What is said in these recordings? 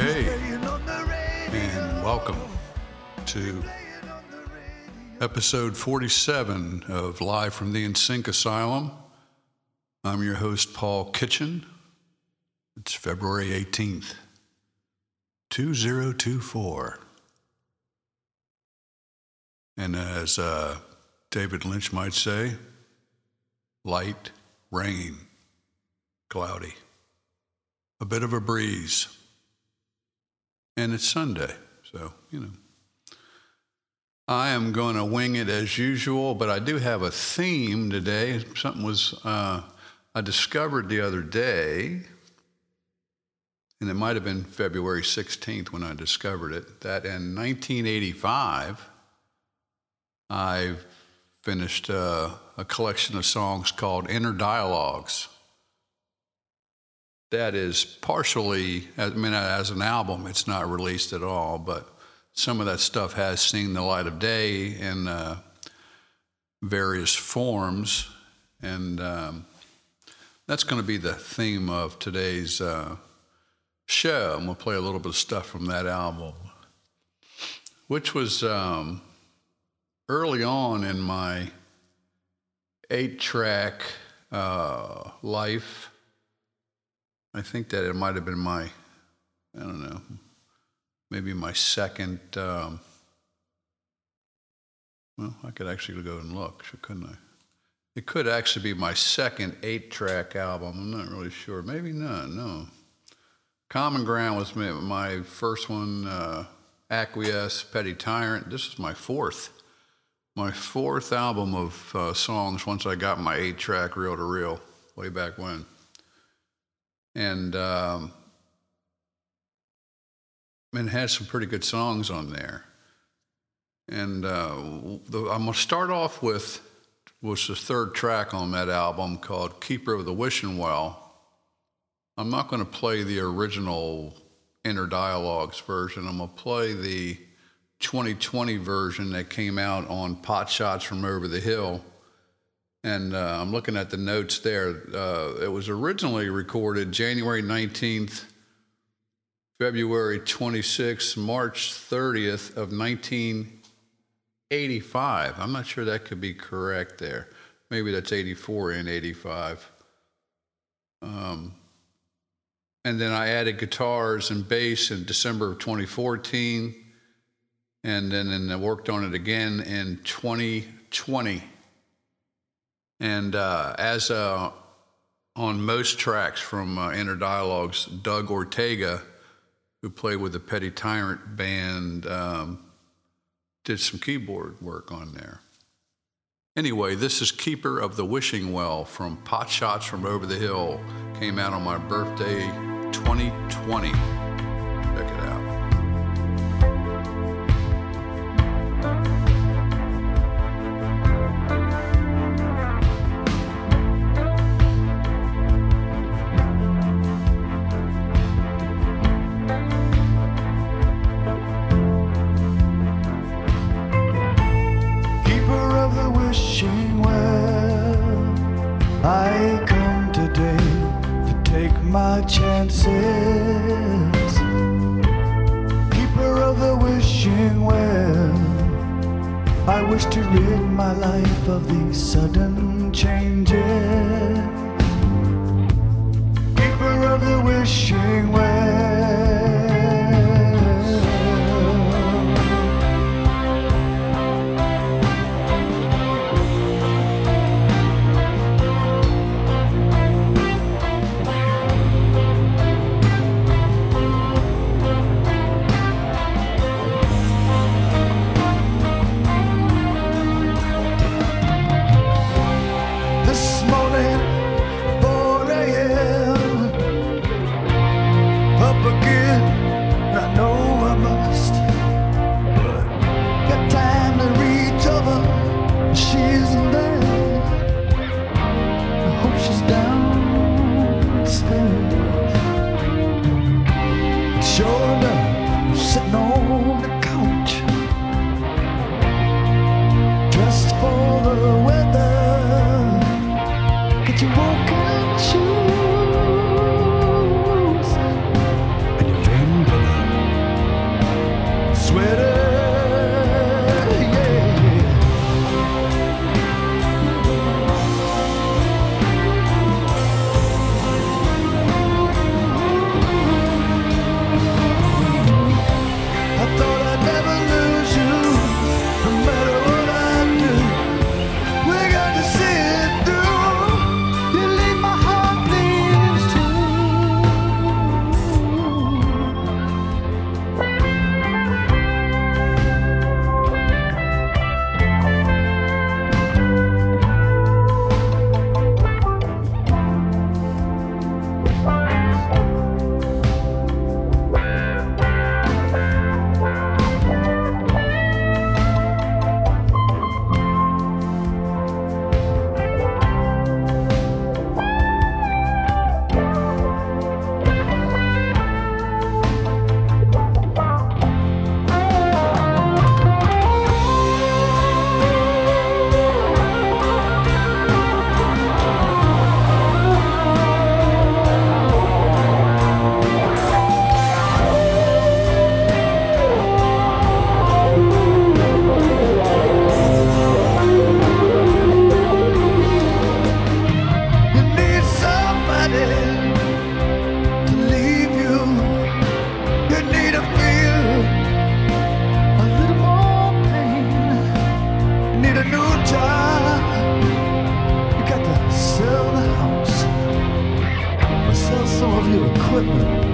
Okay, and welcome to episode 47 of Live from the InSync Asylum. I'm your host, Paul Kitchen. It's February 18th, 2024. And as uh, David Lynch might say, light, rain, cloudy, a bit of a breeze. And it's Sunday, so, you know. I am going to wing it as usual, but I do have a theme today. Something was uh, I discovered the other day, and it might have been February 16th when I discovered it, that in 1985, I finished uh, a collection of songs called Inner Dialogues. That is partially, I mean, as an album, it's not released at all, but some of that stuff has seen the light of day in uh, various forms. And um, that's going to be the theme of today's uh, show. I'm going to play a little bit of stuff from that album, which was um, early on in my eight track uh, life. I think that it might have been my, I don't know, maybe my second. Um, well, I could actually go and look, couldn't I? It could actually be my second eight-track album. I'm not really sure. Maybe not. No. Common Ground was my, first one. Uh, Acquiesce, Petty Tyrant. This is my fourth. My fourth album of uh, songs. Once I got my eight-track reel to reel, way back when. And um, and had some pretty good songs on there. And uh, the, I'm gonna start off with was the third track on that album called "Keeper of the Wishing Well." I'm not going to play the original Inner Dialogues version. I'm gonna play the 2020 version that came out on Pot Shots from Over the Hill. And uh, I'm looking at the notes there. Uh, it was originally recorded January 19th, February 26th, March 30th of 1985. I'm not sure that could be correct there. Maybe that's 84 and 85. Um, and then I added guitars and bass in December of 2014, and then and I worked on it again in 2020. And uh, as uh, on most tracks from uh, Inner Dialogues, Doug Ortega, who played with the Petty Tyrant band, um, did some keyboard work on there. Anyway, this is Keeper of the Wishing Well from Pot Shots from Over the Hill. Came out on my birthday 2020. I wish to rid my life of these sudden changes. Keeper of the wishing well. equipment.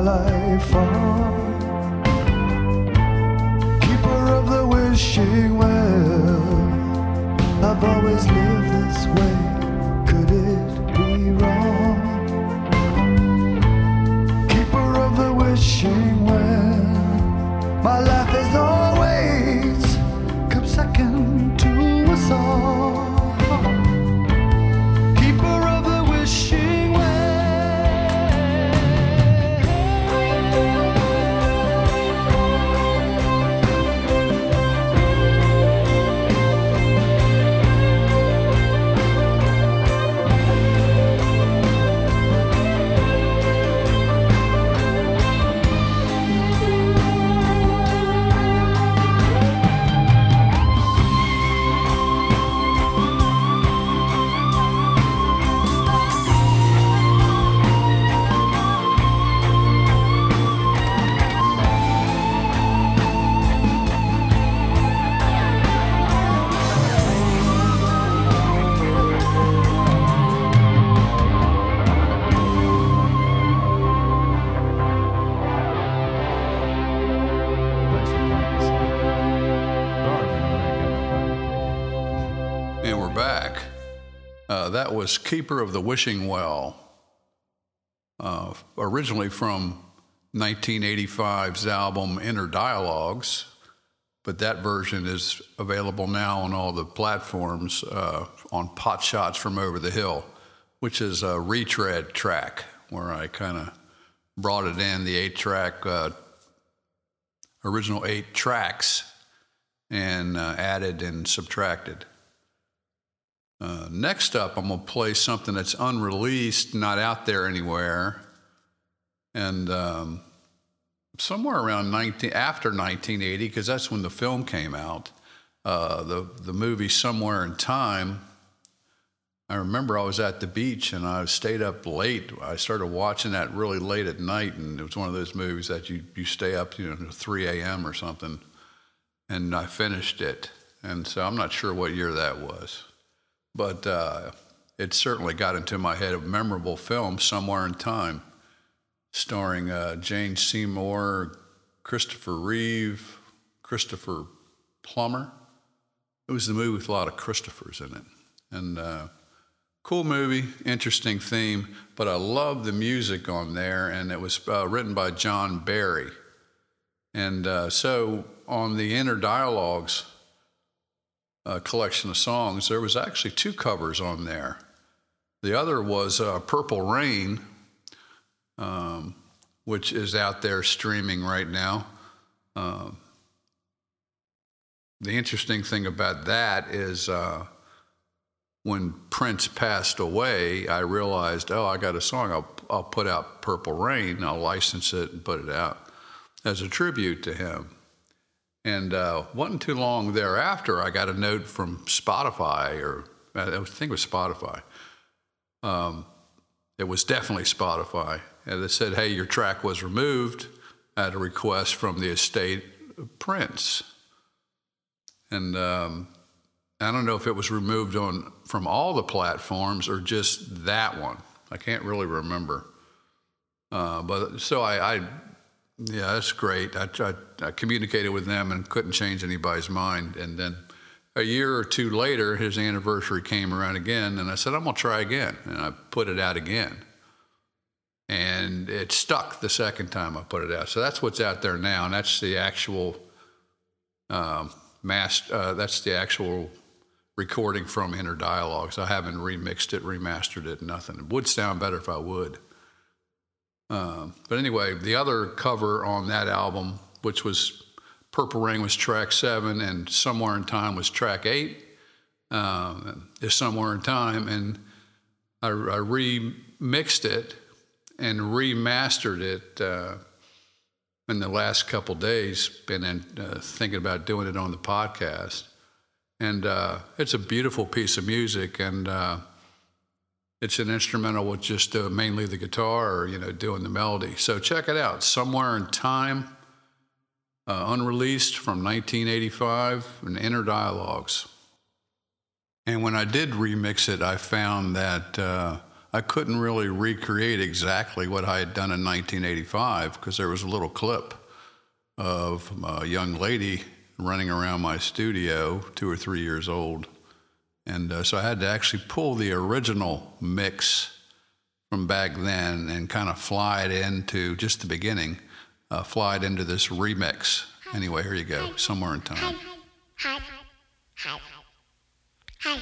Life on? Keeper of the wishing well, I've always lived was Keeper of the Wishing Well, uh, originally from 1985's album Inner Dialogues, but that version is available now on all the platforms uh, on Pot Shots from Over the Hill, which is a retread track where I kind of brought it in, the eight track, uh, original eight tracks, and uh, added and subtracted. Uh, next up, I'm going to play something that's unreleased, not out there anywhere, and um, somewhere around 19 after 1980, because that's when the film came out. Uh, the the movie Somewhere in Time. I remember I was at the beach and I stayed up late. I started watching that really late at night, and it was one of those movies that you you stay up, you know, 3 a.m. or something, and I finished it. And so I'm not sure what year that was but uh, it certainly got into my head a memorable film somewhere in time starring uh, jane seymour christopher reeve christopher plummer. It was the movie with a lot of christophers in it. And uh, cool movie interesting theme but i love the music on there and it was uh, written by john barry. And uh, so on the inner dialogues uh, collection of songs, there was actually two covers on there. The other was uh, Purple Rain, um, which is out there streaming right now. Um, the interesting thing about that is uh, when Prince passed away, I realized, oh, I got a song. I'll, I'll put out Purple Rain. I'll license it and put it out as a tribute to him. And uh, wasn't too long thereafter, I got a note from Spotify, or I think it was Spotify. Um, it was definitely Spotify. And they said, hey, your track was removed at a request from the estate Prince. And um, I don't know if it was removed on from all the platforms or just that one. I can't really remember. Uh, but so I, I, yeah, that's great. I, I, I communicated with them and couldn't change anybody's mind. And then a year or two later, his anniversary came around again, and I said, I'm gonna try again, and I put it out again. and it stuck the second time I put it out. So that's what's out there now, and that's the actual um, mass. Uh, that's the actual recording from Inner Dialogues. I haven't remixed it, remastered it, nothing. It would sound better if I would. Um, but anyway, the other cover on that album, which was Purple Rain, was track seven, and Somewhere in Time was track eight. Um, is Somewhere in Time, and I, I remixed it and remastered it uh, in the last couple days, been uh, thinking about doing it on the podcast. And uh, it's a beautiful piece of music, and uh, it's an instrumental with just uh, mainly the guitar, or, you know, doing the melody. So check it out. Somewhere in Time, uh, unreleased from 1985, and Inner Dialogues. And when I did remix it, I found that I couldn't really recreate exactly what I had done in 1985 because there was a little clip of a young lady running around my studio, two or three years old. And uh, so I had to actually pull the original mix from back then and kind of fly it into just the beginning, uh, fly it into this remix. Anyway, here you go, somewhere in time. Hi, hi, hi, hi.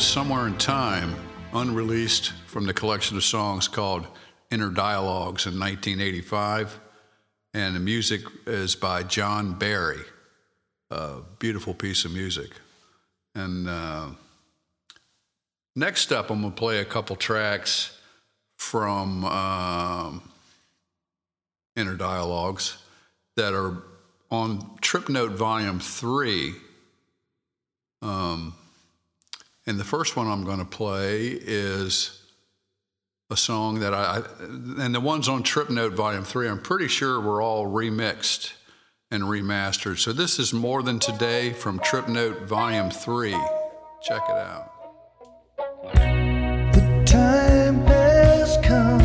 Somewhere in Time, unreleased from the collection of songs called Inner Dialogues in 1985. And the music is by John Barry. A beautiful piece of music. And uh, next up, I'm going to play a couple tracks from um, Inner Dialogues that are on Trip Note Volume 3. Um, and the first one I'm going to play is a song that I, and the ones on Trip Note Volume 3, I'm pretty sure were all remixed and remastered. So this is More Than Today from Trip Note Volume 3. Check it out. The time has come.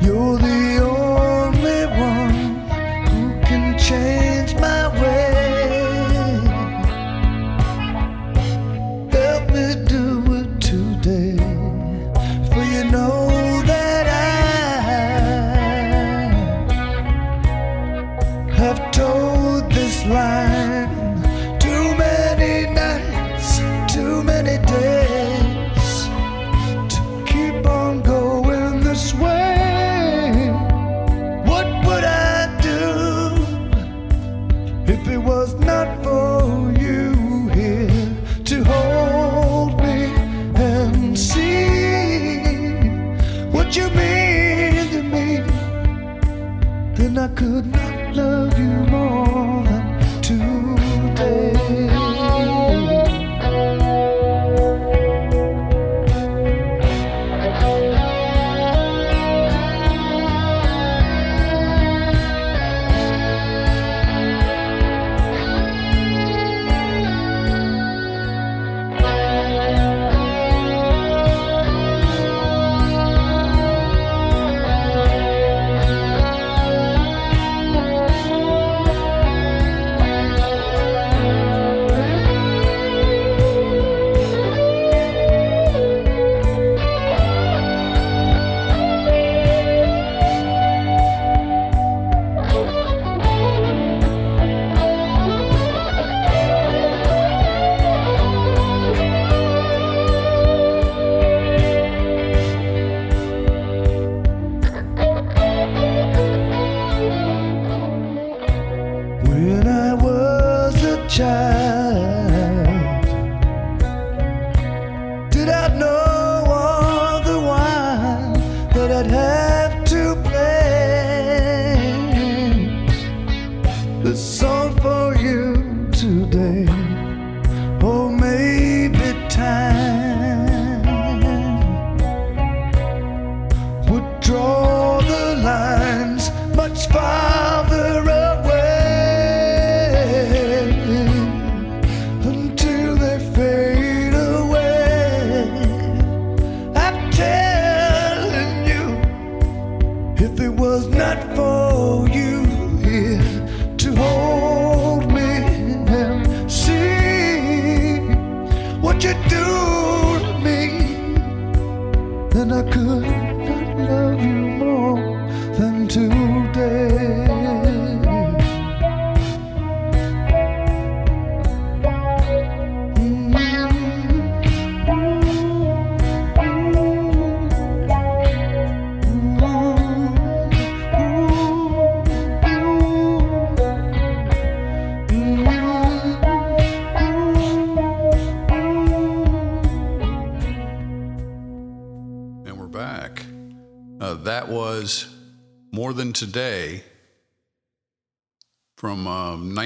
You're the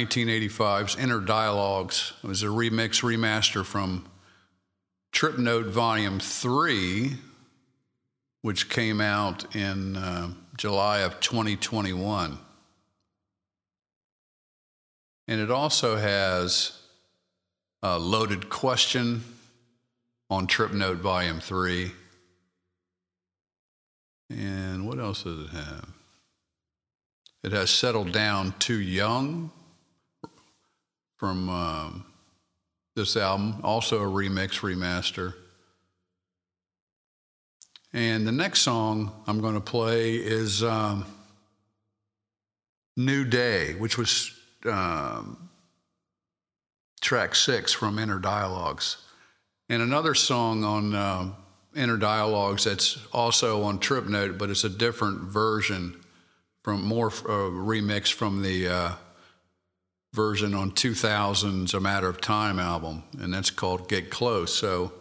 1985's Inner Dialogues. It was a remix, remaster from Trip Note Volume 3, which came out in uh, July of 2021. And it also has a loaded question on Trip Note Volume 3. And what else does it have? It has Settled Down Too Young from um, this album, also a remix, remaster. And the next song I'm going to play is um, New Day, which was um, track six from Inner Dialogues. And another song on um Inner Dialogues that's also on Trip Note, but it's a different version from more uh, remix from the uh, version on 2000's A Matter of Time album, and that's called Get Close. So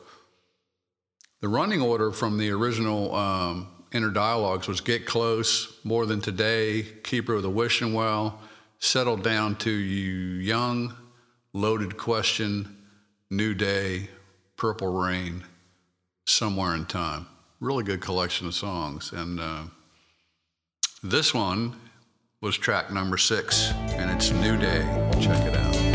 the running order from the original um, Inner Dialogues was Get Close, More Than Today, Keeper of the Wishing Well, Settle Down to You Young, Loaded Question, New Day, Purple Rain, Somewhere in Time. Really good collection of songs. And uh, this one was track number six, and it's New Day. Check it out.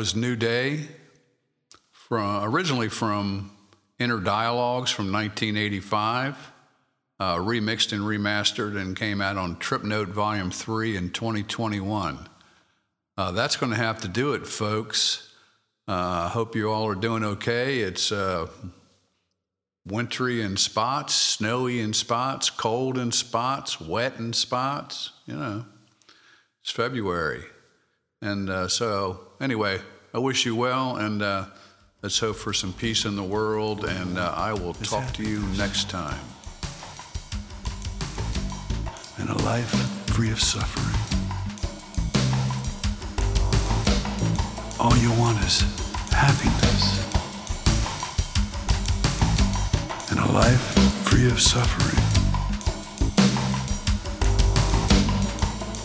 Was New Day, from originally from Inner Dialogues from 1985, uh, remixed and remastered, and came out on Trip Note Volume 3 in 2021. Uh, that's going to have to do it, folks. I uh, hope you all are doing okay. It's uh, wintry in spots, snowy in spots, cold in spots, wet in spots. You know, it's February. And uh, so, anyway, I wish you well, and uh, let's hope for some peace in the world. And uh, I will talk to you next time. And a life free of suffering. All you want is happiness. And a life free of suffering.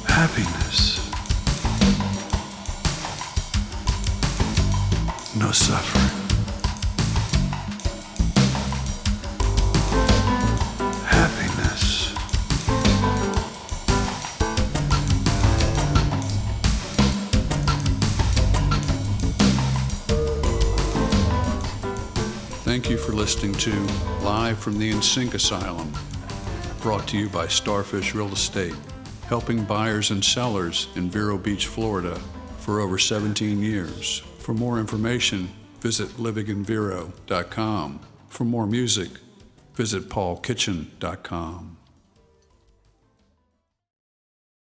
Happiness. No suffering. Happiness. Thank you for listening to Live from the InSync Asylum, brought to you by Starfish Real Estate, helping buyers and sellers in Vero Beach, Florida for over 17 years. For more information, visit livinginvero.com. For more music, visit paulkitchen.com.